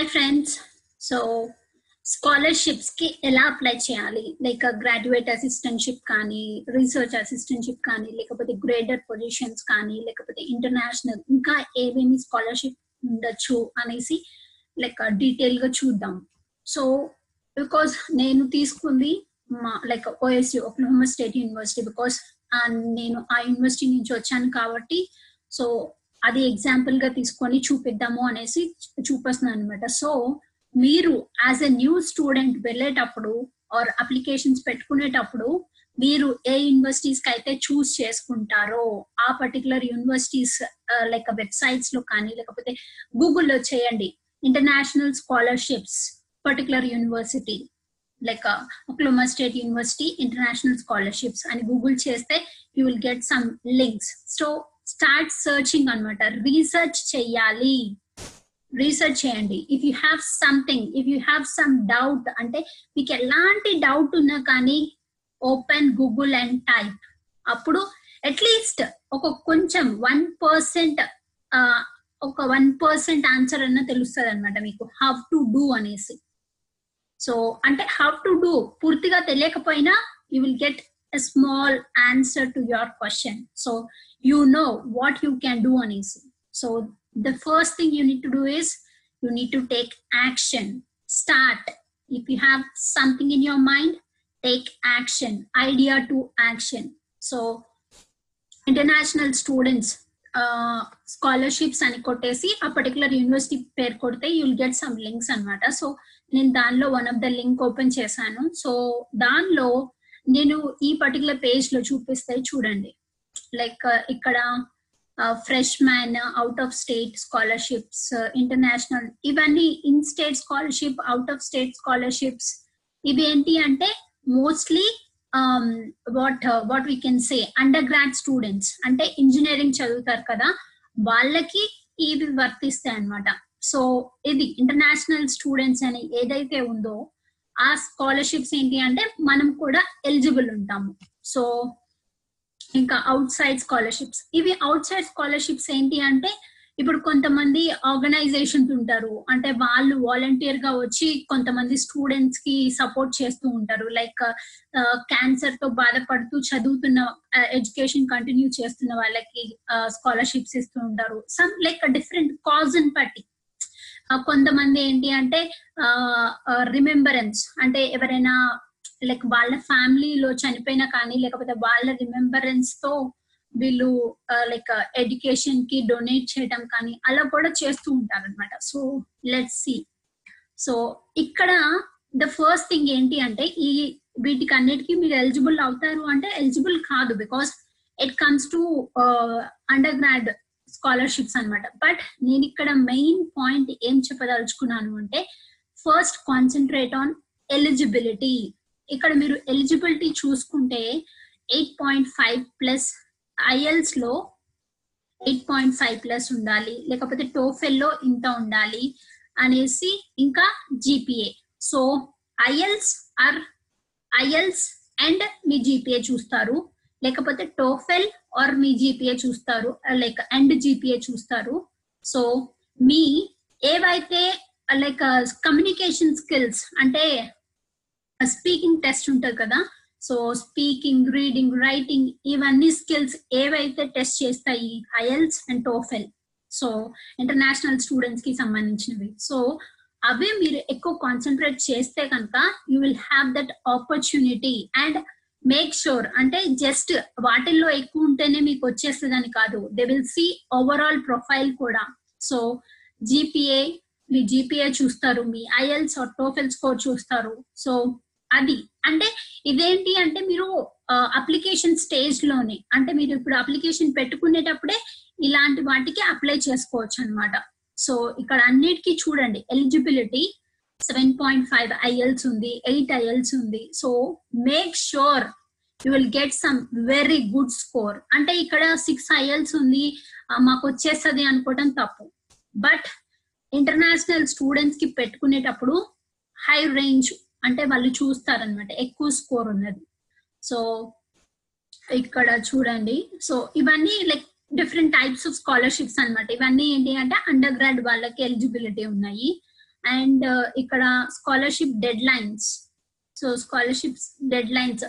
Hi friends so స్కాలర్షిప్స్కి ఎలా apply చేయాలి like graduate assistantship కానీ రీసెర్చ్ అసిస్టెంట్షిప్ కానీ లేకపోతే గ్రేడర్ పొజిషన్స్ కానీ లేకపోతే ఇంటర్నేషనల్ ఇంకా ఏమేమి స్కాలర్షిప్ ఉండొచ్చు అనేసి లైక్ డీటెయిల్గా చూద్దాం సో బికాస్ నేను తీసుకుంది మా like OSU Oklahoma state university because నేను ఆ యూనివర్సిటీ నుంచి వచ్చాను కాబట్టి సో అది ఎగ్జాంపుల్గా తీసుకొని చూపిద్దాము అనేసి చూపిస్తున్నాను అనమాట సో మీరు యాజ్ ఎ న్యూ స్టూడెంట్ వెళ్ళేటప్పుడు ఆర్ అప్లికేషన్స్ పెట్టుకునేటప్పుడు మీరు ఏ యూనివర్సిటీస్కి అయితే చూస్ చేసుకుంటారో ఆ పర్టికులర్ యూనివర్సిటీస్ లైక్ వెబ్సైట్స్లో కానీ లేకపోతే గూగుల్లో చేయండి. International scholarships particular university like Oklahoma state university international scholarships అని గూగుల్ చేస్తే you will get some links so start searching అనమాట రీసెర్చ్ చెయ్యాలి. రీసెర్చ్ చేయండి. If you have something if you have some doubt అంటే మీకు ఎలాంటి డౌట్ ఉన్నా కానీ ఓపెన్ గూగుల్ అండ్ టైప్ అప్పుడు అట్లీస్ట్ ఒక కొంచెం వన్ పర్సెంట్ ఒక వన్ పర్సెంట్ ఆన్సర్ అన్న తెలుస్తుంది అనమాట మీకు. హౌ టు డూ అనేసి. సో అంటే హౌ టు డూ పూర్తిగా తెలియకపోయినా you will get a small answer to your question so you know what you can do అనేసి so the first thing you need to do is you need to take action start if you have something in your mind take action idea to action so international students scholarships అని కొట్టేసి ఆ particular university పేరు కొడితే you'll get some links అనమాట so నేను దానిలో one of the link open చేశాను so దానిలో నేను ఈ పర్టికులర్ పేజ్లో చూపిస్తే చూడండి. లైక్ uh, ఇక్కడ freshman out of state scholarships international ఇవన్నీ in state scholarship out of state scholarships ఇవి ఏంటి అంటే mostly what what we can say undergrad students అంటే ఇంజనీరింగ్ చదువుతారు కదా వాళ్ళకి ఇవి వర్తిస్తాయి అనమాట సో ఇది ఇంటర్నేషనల్ స్టూడెంట్స్ అని ఏదైతే ఉందో ఆ స్కాలర్షిప్స్ ఏంటి అంటే మనం కూడా ఎలిజిబుల్ ఉంటాము. సో ఇంకా అవుట్ సైడ్ స్కాలర్షిప్స్ ఇవి అవుట్ సైడ్ స్కాలర్షిప్స్ ఏంటి అంటే ఇప్పుడు కొంతమంది ఆర్గనైజేషన్స్ ఉంటారు. అంటే వాళ్ళు వాలంటీర్గా వచ్చి కొంతమంది స్టూడెంట్స్కి సపోర్ట్ చేస్తూ ఉంటారు. లైక్ క్యాన్సర్తో బాధపడుతూ చదువుతున్న ఎడ్యుకేషన్ కంటిన్యూ చేస్తున్న వాళ్ళకి స్కాలర్షిప్స్ ఇస్తూ ఉంటారు. సమ్ లైక్ డిఫరెంట్ కాజ్ అని బట్టి కొంతమంది ఏంటి అంటే రిమెంబరెన్స్ అంటే ఎవరైనా లైక్ వాళ్ళ ఫ్యామిలీలో చనిపోయినా కానీ లేకపోతే వాళ్ళ రిమెంబరెన్స్తో వీళ్ళు లైక్ ఎడ్యుకేషన్కి డొనేట్ చేయడం కానీ అలా కూడా చేస్తూ ఉంటారు అనమాట సో లెట్ సి సో ఇక్కడ ద ఫస్ట్ థింగ్ ఏంటి అంటే ఈ వీటికి అన్నిటికీ మీరు ఎలిజిబుల్ అవుతారు అంటే ఎలిజిబుల్ కాదు. Because it comes to undergrad scholarships అనమాట బట్ నేను ఇక్కడ మెయిన్ పాయింట్ ఏం చెప్పదలుచుకున్నాను అంటే ఫస్ట్ కాన్సన్ట్రేట్ ఆన్ ఎలిజిబిలిటీ ఇక్కడ మీరు ఎలిజిబిలిటీ చూసుకుంటే ఎయిట్ పాయింట్ ఫైవ్ ప్లస్ ఐఎల్స్లో ఎయిట్ పాయింట్ ఫైవ్ ప్లస్ ఉండాలి. లేకపోతే టోఫెల్లో ఇంత ఉండాలి అనేసి ఇంకా GPA so IELTS or IELTS and me GPA చూస్తారు. లేకపోతే టోఫెల్ ఆర్ మీ జీపీఏ చూస్తారు లైక్ అండ్ జీపీఏ చూస్తారు. సో మీ ఏవైతే లైక్ కమ్యూనికేషన్ స్కిల్స్ అంటే స్పీకింగ్ టెస్ట్ ఉంటుంది కదా సో స్పీకింగ్ రీడింగ్ రైటింగ్ ఇవన్నీ స్కిల్స్ ఏవైతే టెస్ట్ చేస్తాయి IELTS and TOEFL so international స్టూడెంట్స్కి సంబంధించినవి. సో అవి మీరు ఎక్కువ కాన్సన్ట్రేట్ చేస్తే కనుక you will have that opportunity and make sure అంటే జస్ట్ వాటిల్లో ఎక్కువ ఉంటేనే మీకు వచ్చేస్తుందని కాదు. They will see overall profile కూడా. సో జీపీఏ మీ జీపీఏ చూస్తారు మీ ఐఎల్స్ టోఫెల్ స్కోర్ చూస్తారు. సో అది. అంటే ఇదేంటి అంటే మీరు అప్లికేషన్ స్టేజ్లోనే అంటే మీరు ఇప్పుడు అప్లికేషన్ పెట్టుకునేటప్పుడే ఇలాంటి వాటికి అప్లై చేసుకోవచ్చు అనమాట సో ఇక్కడ అన్నిటికీ చూడండి eligibility seven point five IELTS ఉంది ఎయిట్ ఐఎల్స్ ఉంది. So make sure you will get some very good score అంటే ఇక్కడ సిక్స్ ఐఎల్స్ ఉంది మాకు వచ్చేస్తుంది అనుకోవటం తప్పు. బట్ ఇంటర్నేషనల్ స్టూడెంట్స్కి పెట్టుకునేటప్పుడు హై రేంజ్ అంటే వాళ్ళు చూస్తారనమాట ఎక్కువ స్కోర్ ఉన్నది. సో ఇక్కడ చూడండి. సో ఇవన్నీ like different types of scholarships అనమాట ఇవన్నీ ఏంటి అంటే అండర్ గ్రాడ్ వాళ్ళకి ఎలిజిబిలిటీ ఉన్నాయి. అండ్ ఇక్కడ scholarship deadlines so scholarship deadlines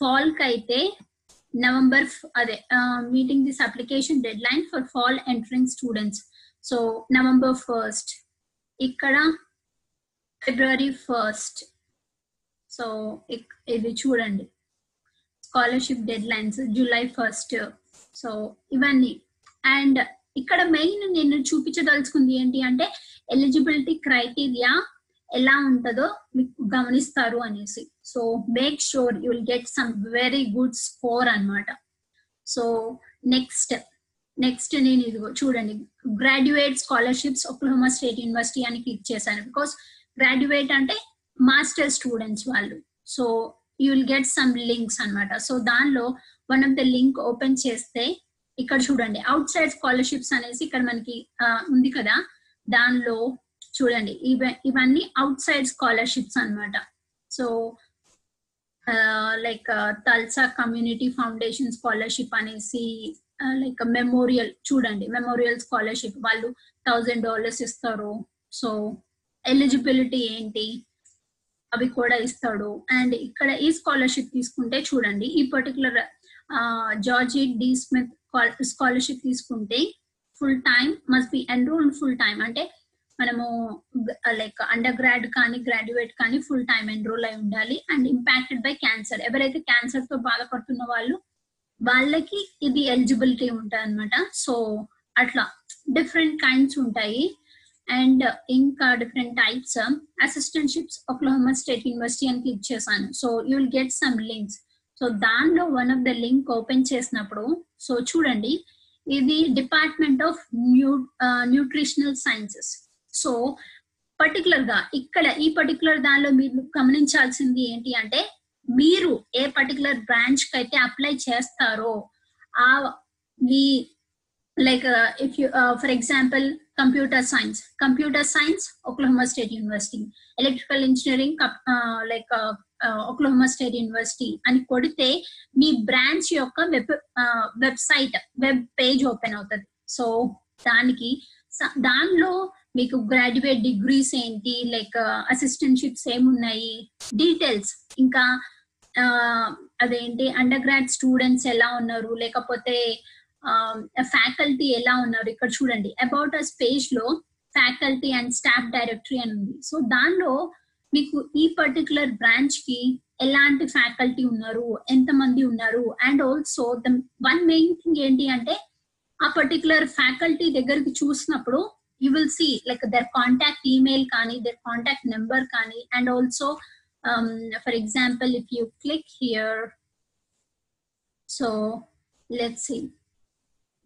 ఫాల్కి అయితే నవంబర్ అదే meeting this application deadline for fall entering students so November first ఇక్కడ ఫిబ్రవరి ఫస్ట్ సో ఇది చూడండి scholarship deadlines July first so ఇవన్నీ అండ్ ఇక్కడ మెయిన్ నేను చూపించదలుచుకుంది ఏంటి అంటే ఎలిజిబిలిటీ క్రైటీరియా ఎలా ఉంటుందో మీకు గమనిస్తారు అనేసి. So make sure you will get some very good score అనమాట సో నెక్స్ట్ నెక్స్ట్ నేను ఇదిగో చూడండి. Graduate scholarships Oklahoma state university అని క్లిక్ చేశాను. బికాస్ గ్రాడ్యుయేట్ అంటే మాస్టర్ స్టూడెంట్స్ వాళ్ళు. So you will get some links అనమాట సో దానిలో one of the link open చేస్తే ఇక్కడ చూడండి అవుట్ సైడ్ స్కాలర్షిప్స్ అనేసి ఇక్కడ మనకి ఉంది కదా? దానిలో చూడండి ఇవ ఇవన్నీ అవుట్ సైడ్ స్కాలర్షిప్స్ అనమాట so like Tulsa community foundation scholarship అనేసి లైక్ మెమోరియల్ చూడండి మెమోరియల్ స్కాలర్షిప్ వాళ్ళు థౌజండ్ డాలర్స్ ఇస్తారు. సో ఎలిజిబిలిటీ ఏంటి? అవి కూడా ఇస్తాడు. అండ్ ఇక్కడ ఈ స్కాలర్షిప్ తీసుకుంటే చూడండి ఈ particular George D Smith scholarship తీసుకుంటే full time must be enrolled full time అంటే మనము లైక్ అండర్ గ్రాడ్ కానీ గ్రాడ్యుయేట్ కానీ ఫుల్ టైం ఎన్రోల్ అయి ఉండాలి. అండ్ ఇంపాక్టెడ్ బై క్యాన్సర్ ఎవరైతే క్యాన్సర్తో బాధపడుతున్న వాళ్ళు వాళ్ళకి ఇది ఎలిజిబిలిటీ ఉంటాయి అనమాట సో అట్లా డిఫరెంట్ కైండ్స్ ఉంటాయి. అండ్ ఇంకా different types assistantships Oklahoma state university అని క్లిక్ చేశాను. So you will get some links so దానిలో one of the link open చేసినప్పుడు సో చూడండి ఇది department of new nutritional sciences so పర్టికులర్గా ఇక్కడ ఈ పర్టికులర్ దానిలో మీరు గమనించాల్సింది ఏంటి అంటే మీరు ఏ పర్టికులర్ బ్రాంచ్కి అయితే అప్లై చేస్తారో ఆ మీ like if you for example computer science computer science Oklahoma state university electrical engineering like Oklahoma state university అని కొడితే మీ బ్రాంచ్ యొక్క web website web page open అవుతుంది. సో దానికి దానిలో మీకు గ్రాడ్యుయేట్ డిగ్రీస్ ఏంటి లైక్ అసిస్టెంట్షిప్స్ ఏమున్నాయి డీటెయిల్స్ ఇంకా అదేంటి అండర్ గ్రాడ్ స్టూడెంట్స్ ఎలా ఉన్నారు లేకపోతే ఫ్యాకల్టీ ఎలా ఉన్నారు ఇక్కడ చూడండి. అబౌట్ అస్ పేజ్లో ఫ్యాకల్టీ అండ్ స్టాఫ్ డైరెక్టరీ అని ఉంది. సో దానిలో మీకు ఈ పర్టికులర్ బ్రాంచ్కి ఎలాంటి ఫ్యాకల్టీ ఉన్నారు? ఎంత మంది ఉన్నారు? And also the one main thing ఏంటి అంటే ఆ పర్టికులర్ ఫ్యాకల్టీ దగ్గరికి చూసినప్పుడు you will see like their contact email కానీ దర్ కాంటాక్ట్ నెంబర్ కానీ and also for example if you click here so let's see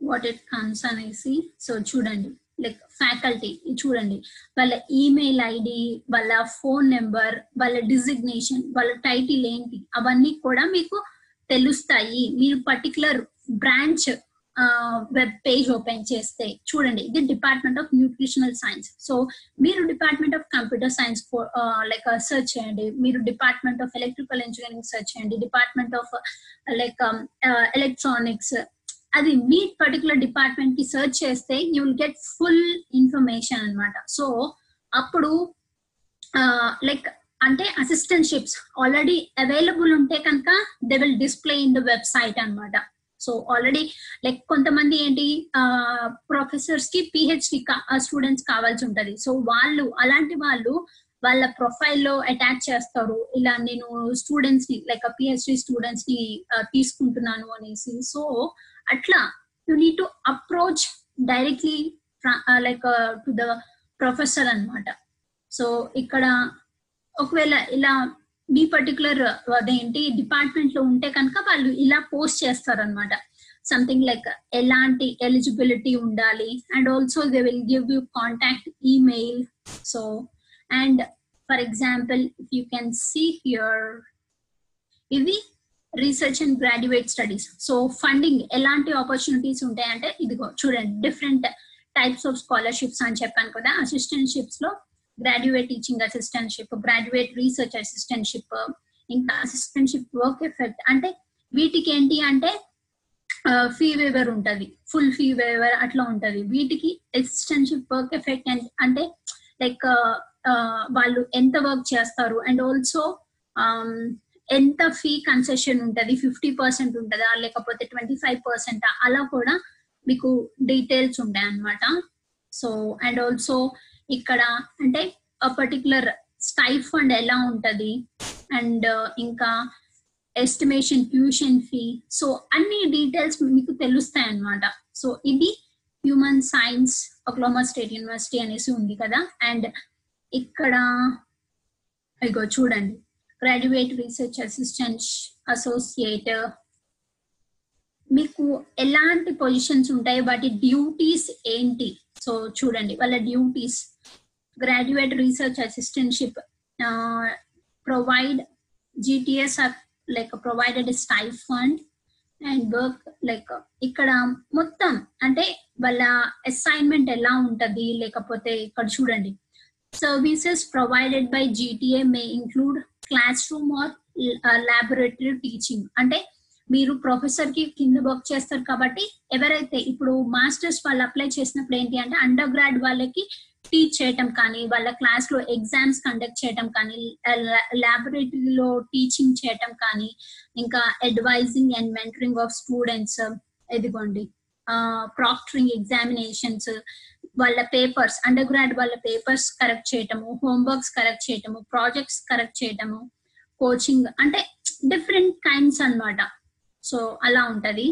what it comes అనేసి so చూడండి. Like faculty చూడండి. వాళ్ళ ఈమెయిల్ ఐడి వాళ్ళ phone number వాళ్ళ designation వాళ్ళ title ఏంటి అవన్నీ కూడా మీకు తెలుస్తాయి. మీరు particular branch web page open చేస్తే చూడండి. ఇది department of nutritional science so మీరు department of computer science like search చేయండి. మీరు department of electrical engineering search చేయండి. డిపార్ట్మెంట్ ఆఫ్ లైక్ ఎలక్ట్రానిక్స్ అది మీ పర్టికులర్ డిపార్ట్మెంట్కి సర్చ్ చేస్తే you will get full information అనమాట సో అప్పుడు లైక్ అంటే అసిస్టెంట్షిప్స్ ఆల్రెడీ అవైలబుల్ ఉంటే కనుక they will display in the website అనమాట సో ఆల్రెడీ లైక్ కొంతమంది ఏంటి ప్రొఫెసర్స్కి పిహెచ్డి స్టూడెంట్స్ కావాల్సి ఉంటది. సో వాళ్ళు అలాంటి వాళ్ళు వాళ్ళ ప్రొఫైల్లో అటాచ్ చేస్తారు. ఇలా నేను స్టూడెంట్స్ని లైక్ పిహెచ్డి స్టూడెంట్స్ని తీసుకుంటున్నాను అనేసి. సో అట్లా you need to approach directly like to the professor అనమాట సో ఇక్కడ ఒకవేళ ఇలా మీ పర్టికులర్ అదేంటి డిపార్ట్మెంట్లో ఉంటే కనుక వాళ్ళు ఇలా పోస్ట్ చేస్తారనమాట సంథింగ్ లైక్ ఎలాంటి ఎలిజిబిలిటీ ఉండాలి? And also they will give you contact email so and for example if you can see here ఇది research and graduate studies so funding ఎలాంటి ఆపర్చునిటీస్ ఉంటాయంటే ఇదిగో చూడండి డిఫరెంట్ టైప్స్ ఆఫ్ స్కాలర్షిప్స్ అని చెప్పాను కదా అసిస్టెంట్షిప్స్లో graduate teaching assistantship graduate research assistantship ఇంకా assistantship work effect అంటే వీటికి ఏంటి అంటే ఫీ వేవర్ ఉంటది ఫుల్ ఫీ వేవర్ అట్లా ఉంటది. వీటికి అసిస్టెంట్షిప్ వర్క్ ఎఫెక్ట్ అంటే లైక్ వాళ్ళు ఎంత వర్క్ చేస్తారు? అండ్ ఆల్సో um, ఎంత ఫీ కన్సెషన్ ఉంటది? ఫిఫ్టీ పర్సెంట్ ఉంటుందా? లేకపోతే ట్వంటీ ఫైవ్ పర్సెంట్ అలా కూడా మీకు డీటెయిల్స్ ఉంటాయి అన్నమాట. సో అండ్ ఆల్సో ఇక్కడ అంటే పర్టికులర్ స్టైఫ్ ఫండ్ ఎలా ఉంటది? అండ్ uh, ఇంకా ఎస్టిమేషన్ ట్యూషన్ ఫీ సో అన్ని డీటెయిల్స్ మీకు తెలుస్తాయి అనమాట సో ఇది human science Oklahoma state university అనేసి ఉంది కదా? అండ్ ఇక్కడ ఇగో చూడండి. గ్రాడ్యుయేట్ రీసెర్చ్ అసిస్టెంట్ అసోసియేట్ మీకు ఎలాంటి పొజిషన్స్ ఉంటాయి? వాటి డ్యూటీస్ ఏంటి? సో చూడండి. వాళ్ళ duties graduate research assistantship provide GTs like provided stipend and work like ఇక్కడ మొత్తం అంటే వాళ్ళ అసైన్మెంట్ ఎలా ఉంటది? లేకపోతే ఇక్కడ చూడండి. Services provided by GTA may include classroom or laboratory teaching అంటే మీరు ప్రొఫెసర్కి కింద వర్క్ చేస్తారు కాబట్టి ఎవరైతే ఇప్పుడు మాస్టర్స్ వాళ్ళు అప్లై చేసినప్పుడు ఏంటి అంటే అండర్ గ్రాడ్ వాళ్ళకి టీచ్ చేయటం కానీ వాళ్ళ క్లాస్లో ఎగ్జామ్స్ కండక్ట్ చేయటం కానీ ల్యాబొరేటరీలో టీచింగ్ చేయటం కానీ ఇంకా advising and mentoring of students ఎదిగోండి proctoring examinations వాళ్ళ పేపర్స్ అండర్ గ్రాడ్ వాళ్ళ పేపర్స్ కరెక్ట్ చేయటము హోంవర్క్స్ కరెక్ట్ చేయటము ప్రాజెక్ట్స్ కరెక్ట్ చేయటము కోచింగ్ అంటే డిఫరెంట్ కైండ్స్ అన్నమాట. సో అలా ఉంటది.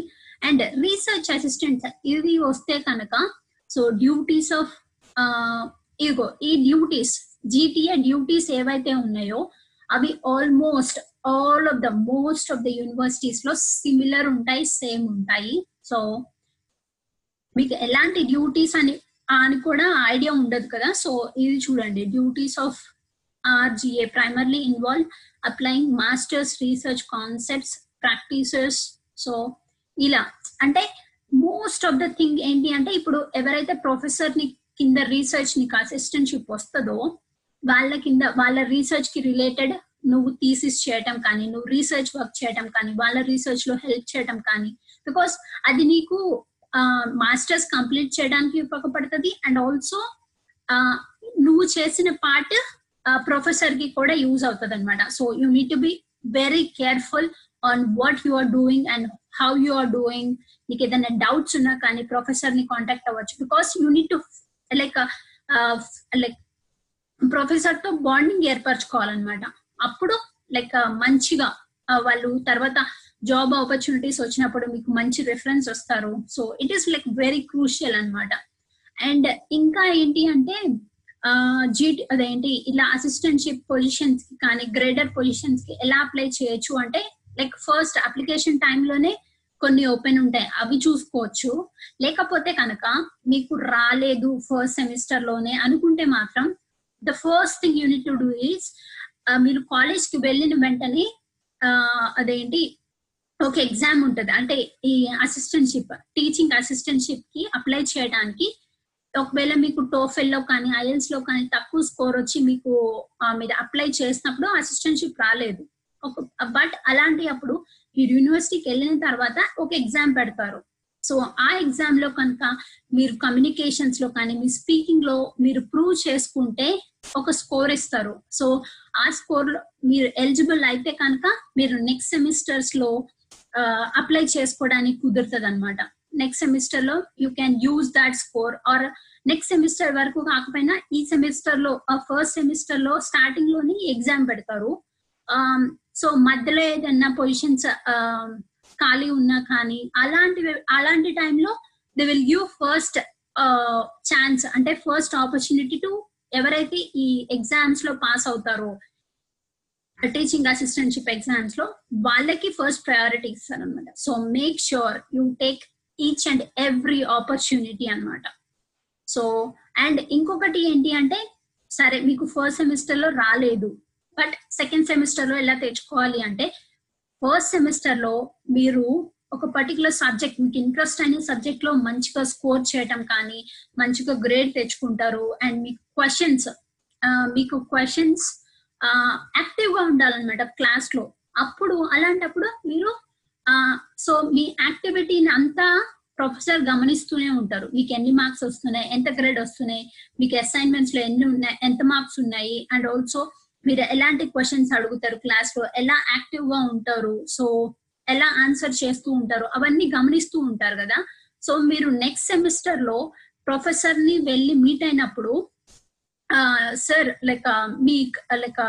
అండ్ రీసెర్చ్ అసిస్టెంట్ ఇది వస్తే కనుక సో డ్యూటీస్ ఆఫ్ ఇగో ఈ డ్యూటీస్ జీటీఏ డ్యూటీస్ ఏవైతే ఉన్నాయో అవి almost all of the most of the యూనివర్సిటీస్లో similar ఉంటాయి సేమ్ ఉంటాయి. సో మీకు ఎలాంటి డ్యూటీస్ అని అని కూడా ఐడియా ఉండదు కదా. సో ఇది చూడండి. Duties of RGA primarily involve applying masters research concepts practices so ఇలా. అంటే మోస్ట్ ఆఫ్ ద థింగ్ ఏంటి అంటే ఇప్పుడు ఎవరైతే ప్రొఫెసర్ని కింద రీసెర్చ్ నీకు అసిస్టెంట్షిప్ వస్తుందో వాళ్ళ కింద వాళ్ళ రీసెర్చ్కి రిలేటెడ్ నువ్వు థీసిస్ చేయటం కానీ నువ్వు రీసెర్చ్ వర్క్ చేయటం కానీ వాళ్ళ రీసెర్చ్లో హెల్ప్ చేయటం కానీ. బికాస్ అది నీకు మాస్టర్స్ కంప్లీట్ చేయడానికి ఉపయోగపడుతుంది. అండ్ ఆల్సో నువ్వు చేసిన పార్ట్ ప్రొఫెసర్కి కూడా యూజ్ అవుతుంది అనమాట so you need to be very careful on what you are doing and how you are doing. నీకు ఏదైనా డౌట్స్ ఉన్నా కానీ ప్రొఫెసర్ని కాంటాక్ట్ అవ్వచ్చు. Because you need to like like ప్రొఫెసర్తో bonding ఏర్పరచుకోవాలన్నమాట. అప్పుడు లైక్ మంచిగా వాళ్ళు తర్వాత జాబ్ ఆపర్చునిటీస్ వచ్చినప్పుడు మీకు మంచి రిఫరెన్స్ వస్తారు. So it is like very crucial అనమాట అండ్ ఇంకా ఏంటి అంటే జీటీ అదేంటి ఇలా అసిస్టెంట్షిప్ పొజిషన్స్కి కానీ గ్రేడర్ పొజిషన్స్కి ఎలా అప్లై చేయొచ్చు అంటే లైక్ ఫస్ట్ అప్లికేషన్ టైంలోనే కొన్ని ఓపెన్ ఉంటాయి. అవి చూసుకోవచ్చు. లేకపోతే కనుక మీకు రాలేదు ఫస్ట్ సెమిస్టర్లోనే అనుకుంటే మాత్రం the first thing you need to do is మీరు కాలేజ్కి వెళ్ళిన వెంటనే అదేంటి ఒక ఎగ్జామ్ ఉంటుంది. అంటే ఈ అసిస్టెంట్షిప్ టీచింగ్ అసిస్టెంట్షిప్కి అప్లై చేయడానికి ఒకవేళ మీకు టోఫెల్లో కానీ ఐఎల్స్లో కానీ తక్కువ స్కోర్ వచ్చి మీకు మీరు అప్లై చేసినప్పుడు అసిస్టెంట్షిప్ రాలేదు. బట్ అలాంటి అప్పుడు మీరు యూనివర్సిటీకి వెళ్ళిన తర్వాత ఒక ఎగ్జామ్ పెడతారు. సో ఆ ఎగ్జామ్లో కనుక మీరు కమ్యూనికేషన్స్లో కానీ మీ స్పీకింగ్లో మీరు ప్రూవ్ చేసుకుంటే ఒక స్కోర్ ఇస్తారు. సో ఆ స్కోర్లో మీరు ఎలిజిబుల్ అయితే కనుక మీరు నెక్స్ట్ సెమిస్టర్స్లో అప్లై చేసుకోవడానికి కుదురుతుంది అనమాట నెక్స్ట్ సెమిస్టర్లో you can use that score or next semester వరకు కాకపోయినా ఈ సెమిస్టర్లో ఫస్ట్ సెమిస్టర్లో స్టార్టింగ్లోని ఎగ్జామ్ పెడతారు. సో మధ్యలో ఏదన్నా పొజిషన్స్ ఖాళీ ఉన్నా కానీ అలాంటి అలాంటి టైంలో they will give first chance అంటే ఫస్ట్ ఆపర్చునిటీ టు ఎవరైతే ఈ ఎగ్జామ్స్లో పాస్ అవుతారో టీచింగ్ అసిస్టెంట్షిప్ ఎగ్జామ్స్లో వాళ్ళకి ఫస్ట్ ప్రయారిటీ ఇస్తారు అనమాట so make sure you take each and every opportunity అనమాట సో అండ్ ఇంకొకటి ఏంటి అంటే సరే మీకు ఫస్ట్ సెమిస్టర్లో రాలేదు బట్ సెకండ్ సెమిస్టర్లో ఎలా తెచ్చుకోవాలి అంటే ఫస్ట్ సెమిస్టర్లో మీరు ఒక పర్టికులర్ సబ్జెక్ట్ మీకు ఇంట్రెస్ట్ అయిన సబ్జెక్ట్లో మంచిగా స్కోర్ చేయటం కానీ మంచిగా గ్రేడ్ తెచ్చుకుంటారు అండ్ మీకు క్వశ్చన్స్ మీకు క్వశ్చన్స్ యాక్టివ్గా ఉండాలన్నమాట క్లాస్లో. అప్పుడు అలాంటప్పుడు మీరు సో మీ యాక్టివిటీని అంతా ప్రొఫెసర్ గమనిస్తూనే ఉంటారు. మీకు ఎన్ని మార్క్స్ వస్తున్నాయి ఎంత గ్రేడ్ వస్తున్నాయి మీకు అసైన్మెంట్స్లో ఎన్ని ఉన్నాయి ఎంత మార్క్స్ ఉన్నాయి అండ్ ఆల్సో మీరు ఎలాంటి క్వశ్చన్స్ అడుగుతారు క్లాస్లో ఎలా యాక్టివ్గా ఉంటారు సో ఎలా ఆన్సర్ చేస్తూ ఉంటారు అవన్నీ గమనిస్తూ ఉంటారు కదా. సో మీరు నెక్స్ట్ సెమిస్టర్లో ప్రొఫెసర్ని వెళ్ళి మీట్ అయినప్పుడు sir like me like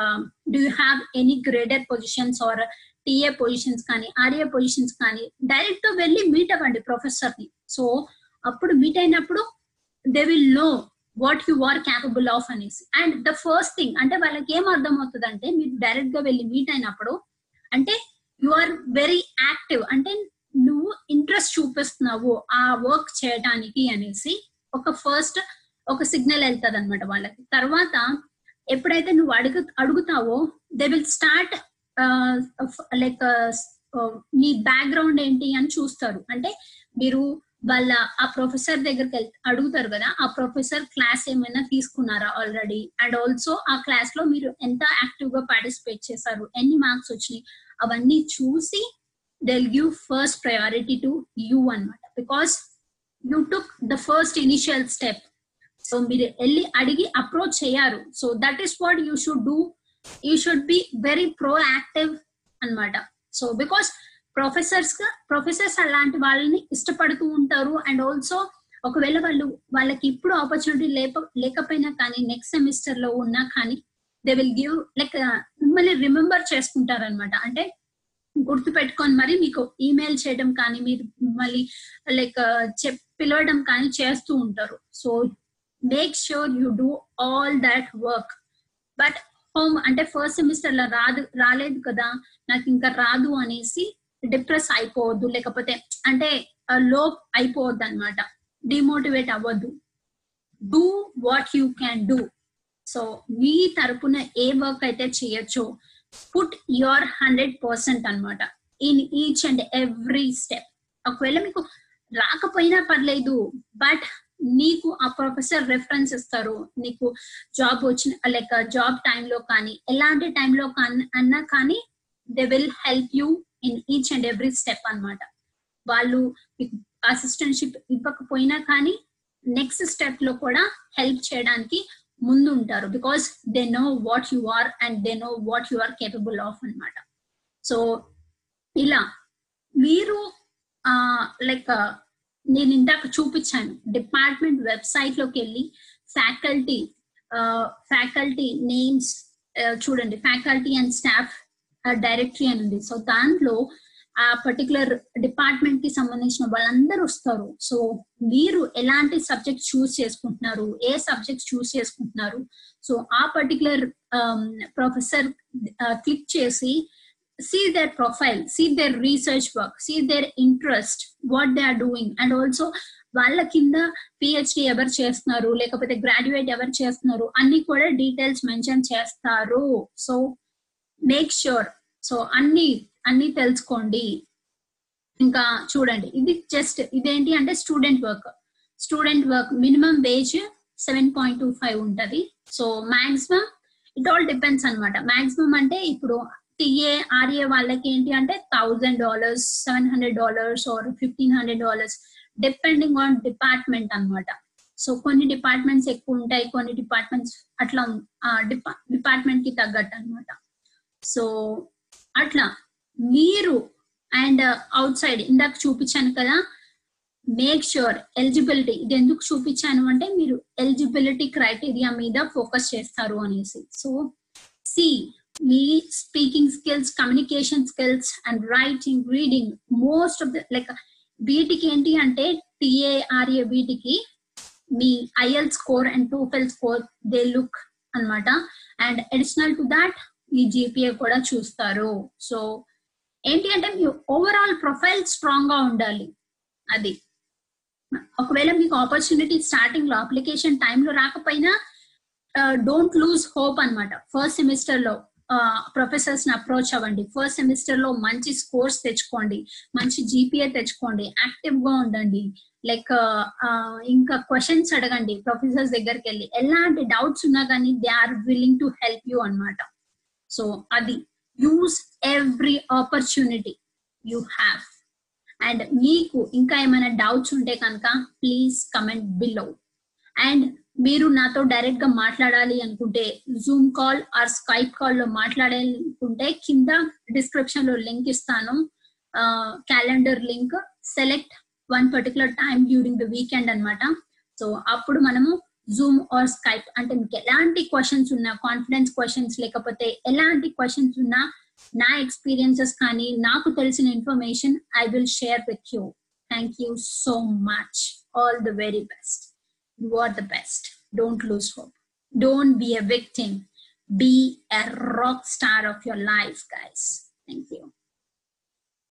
do you have any grader positions or TA positions కానీ ఆర్ఏ పొజిషన్స్ కానీ డైరెక్ట్ వెళ్ళి మీట్ అవ్వండి ప్రొఫెసర్ని. సో అప్పుడు మీట్ అయినప్పుడు they will know what you are capable of అనేసి. అండ్ ద ఫస్ట్ థింగ్ అంటే వాళ్ళకి ఏం అర్థం అవుతుంది అంటే మీరు డైరెక్ట్గా వెళ్ళి మీట్ అయినప్పుడు అంటే యు ఆర్ వెరీ యాక్టివ్ అంటే నువ్వు ఇంట్రెస్ట్ చూపిస్తున్నావు ఆ వర్క్ చేయడానికి అనేసి ఒక ఫస్ట్ ఒక సిగ్నల్ వెళ్తుంది అనమాట వాళ్ళకి. తర్వాత ఎప్పుడైతే నువ్వు అడుగు అడుగుతావో దే విల్ స్టార్ట్ లైక్ నీ బ్యాక్గ్రౌండ్ ఏంటి అని చూస్తారు. అంటే మీరు వాళ్ళ ఆ ప్రొఫెసర్ దగ్గరికి వెళ్తే అడుగుతారు కదా ఆ ప్రొఫెసర్ క్లాస్ ఏమైనా తీసుకున్నారా ఆల్రెడీ అండ్ ఆల్సో ఆ క్లాస్లో మీరు ఎంత యాక్టివ్గా పార్టిసిపేట్ చేశారు? ఎన్ని మార్క్స్ వచ్చినాయి? అవన్నీ చూసి they'll give first priority to you అనమాట because you took the first initial step so మీరు వెళ్ళి అడిగి approach చేయారు. So that is what you should do you should be very proactive అనమాట సో బికాస్ ప్రొఫెసర్స్ ప్రొఫెసర్స్ అలాంటి వాళ్ళని ఇష్టపడుతూ ఉంటారు. And also ఒకవేళ వాళ్ళు వాళ్ళకి ఇప్పుడు ఆపర్చునిటీ లేక లేకపోయినా కానీ నెక్స్ట్ సెమిస్టర్లో ఉన్నా కానీ దే విల్ గివ్ లైక్ మిమ్మల్ని రిమెంబర్ చేసుకుంటారు అనమాట అంటే గుర్తు పెట్టుకొని మరి మీకు ఈమెయిల్ చేయడం కానీ మీరు మళ్ళీ లైక్ uh, చెప్ పిలవడం కానీ చేస్తూ ఉంటారు. So make sure you do all that work but home అంటే ఫస్ట్ సెమిస్టర్లో రాదు రాలేదు కదా. నాకు ఇంకా రాదు అనేసి డిప్రెస్ అయిపోవద్దు. లేకపోతే అంటే లో అయిపోవద్దు అనమాట డిమోటివేట్ అవ్వద్దు. Do what you can do so మీ తరపున ఏ వర్క్ అయితే చేయొచ్చో పుట్ యువర్ హండ్రెడ్ పర్సెంట్ అనమాట in each and every step ఒకవేళ మీకు రాకపోయినా పర్లేదు బట్ నీకు ఆ ప్రొఫెసర్ రెఫరెన్స్ ఇస్తారు నీకు జాబ్ వచ్చిన లైక్ జాబ్ టైంలో కానీ ఎలాంటి టైంలో కానీ అన్నా కానీ they will help you in each and every step అనమాట వాళ్ళు మీకు అసిస్టెంట్షిప్ ఇవ్వకపోయినా కానీ నెక్స్ట్ స్టెప్లో కూడా హెల్ప్ చేయడానికి ముందు ఉంటారు because they know what you are and they know what you are capable of అనమాట సో ఇలా మీరు లైక్ నేను ఇందాక చూపించాను. డిపార్ట్మెంట్ వెబ్సైట్లోకి వెళ్ళి ఫ్యాకల్టీ ఫ్యాకల్టీ నేమ్స్ చూడండి. ఫ్యాకల్టీ అండ్ స్టాఫ్ డైరెక్టరీ అని ఉంది. సో దాంట్లో ఆ పర్టికులర్ డిపార్ట్మెంట్కి సంబంధించిన వాళ్ళందరూ వస్తారు. సో మీరు ఎలాంటి సబ్జెక్ట్ చూస్ చేసుకుంటున్నారు? ఏ సబ్జెక్ట్ చూస్ చేసుకుంటున్నారు? సో ఆ పర్టికులర్ ప్రొఫెసర్ క్లిక్ చేసి see their profile see their research work see their interest what they are doing and also వాళ్ళ కింద పిహెచ్డి ఎవరు చేస్తున్నారు లేకపోతే గ్రాడ్యుయేట్ ఎవరు చేస్తున్నారు అన్ని కూడా డీటెయిల్స్ మెన్షన్ చేస్తారు. సో మేక్ ష్యూర్ సో అన్ని అన్ని తెలుసుకోండి. ఇంకా చూడండి ఇది జస్ట్ ఇదేంటి అంటే student work student work minimum wage seven point two five ఉంటది. So maximum it all depends అనమాట మాక్సిమం అంటే ఇప్పుడు టిఏ ఆర్ఏ వాళ్ళకి ఏంటి అంటే thousand dollars seven hundred dollars or fifteen hundred dollars depending on department అనమాట సో కొన్ని departments ఎక్కువ ఉంటాయి కొన్ని డిపార్ట్మెంట్స్ అట్లా డిపార్ట్మెంట్కి తగ్గట్టు అనమాట సో అట్లా. మీరు అండ్ అవుట్ సైడ్ ఇందాక చూపించాను కదా మేక్ ష్యూర్ ఎలిజిబిలిటీ ఇది ఎందుకు చూపించాను అంటే మీరు ఎలిజిబిలిటీ క్రైటీరియా మీద ఫోకస్ చేస్తారు అనేసి. So see me speaking skills communication skills and writing reading most of the like వీటికి ఏంటి అంటే టిఏఆర్ఏ వీటికి మీ IL score and TOEFL score they look అనమాట అండ్ అడిషనల్ టు దాట్ మీ జీపీఏ కూడా చూస్తారు. సో ఏంటి అంటే మీ ఓవరాల్ ప్రొఫైల్ స్ట్రాంగ్గా ఉండాలి. అది. ఒకవేళ మీకు ఆపర్చునిటీ స్టార్టింగ్లో అప్లికేషన్ టైంలో రాకపోయినా డోంట్ లూజ్ హోప్ అనమాట ఫస్ట్ సెమిస్టర్లో. ప్రొఫెసర్స్ని అప్రోచ్ అవ్వండి. ఫస్ట్ సెమిస్టర్లో మంచి స్కోర్స్ తెచ్చుకోండి. మంచి జీపీఏ తెచ్చుకోండి. యాక్టివ్గా ఉండండి. లైక్ ఇంకా క్వశ్చన్స్ అడగండి ప్రొఫెసర్స్ దగ్గరికి వెళ్ళి. ఎలాంటి డౌట్స్ ఉన్నా కానీ they are willing to help you అనమాట సో అది use every opportunity you have and మీకు ఇంకా ఏమైనా డౌట్స్ ఉంటే కనుక ప్లీజ్ కమెంట్ బిలో అండ్ మీరు నాతో డైరెక్ట్గా మాట్లాడాలి అనుకుంటే జూమ్ కాల్ ఆర్ స్కైప్ కాల్లో మాట్లాడాలనుకుంటే కింద డిస్క్రిప్షన్లో లింక్ ఇస్తాను. Calendar link select one particular time during the weekend అనమాట సో అప్పుడు మనము జూమ్ ఆర్ స్కైప్ అంటే మీకు ఎలాంటి క్వశ్చన్స్ ఉన్నా కాన్ఫిడెన్స్ క్వశ్చన్స్ లేకపోతే ఎలాంటి క్వశ్చన్స్ ఉన్నా నా ఎక్స్పీరియన్సెస్ కానీ నాకు తెలిసిన information I will share with you thank you so much all the very best You are the best. Don't lose hope. Don't be a victim. Be a rock star of your life, guys. Thank you.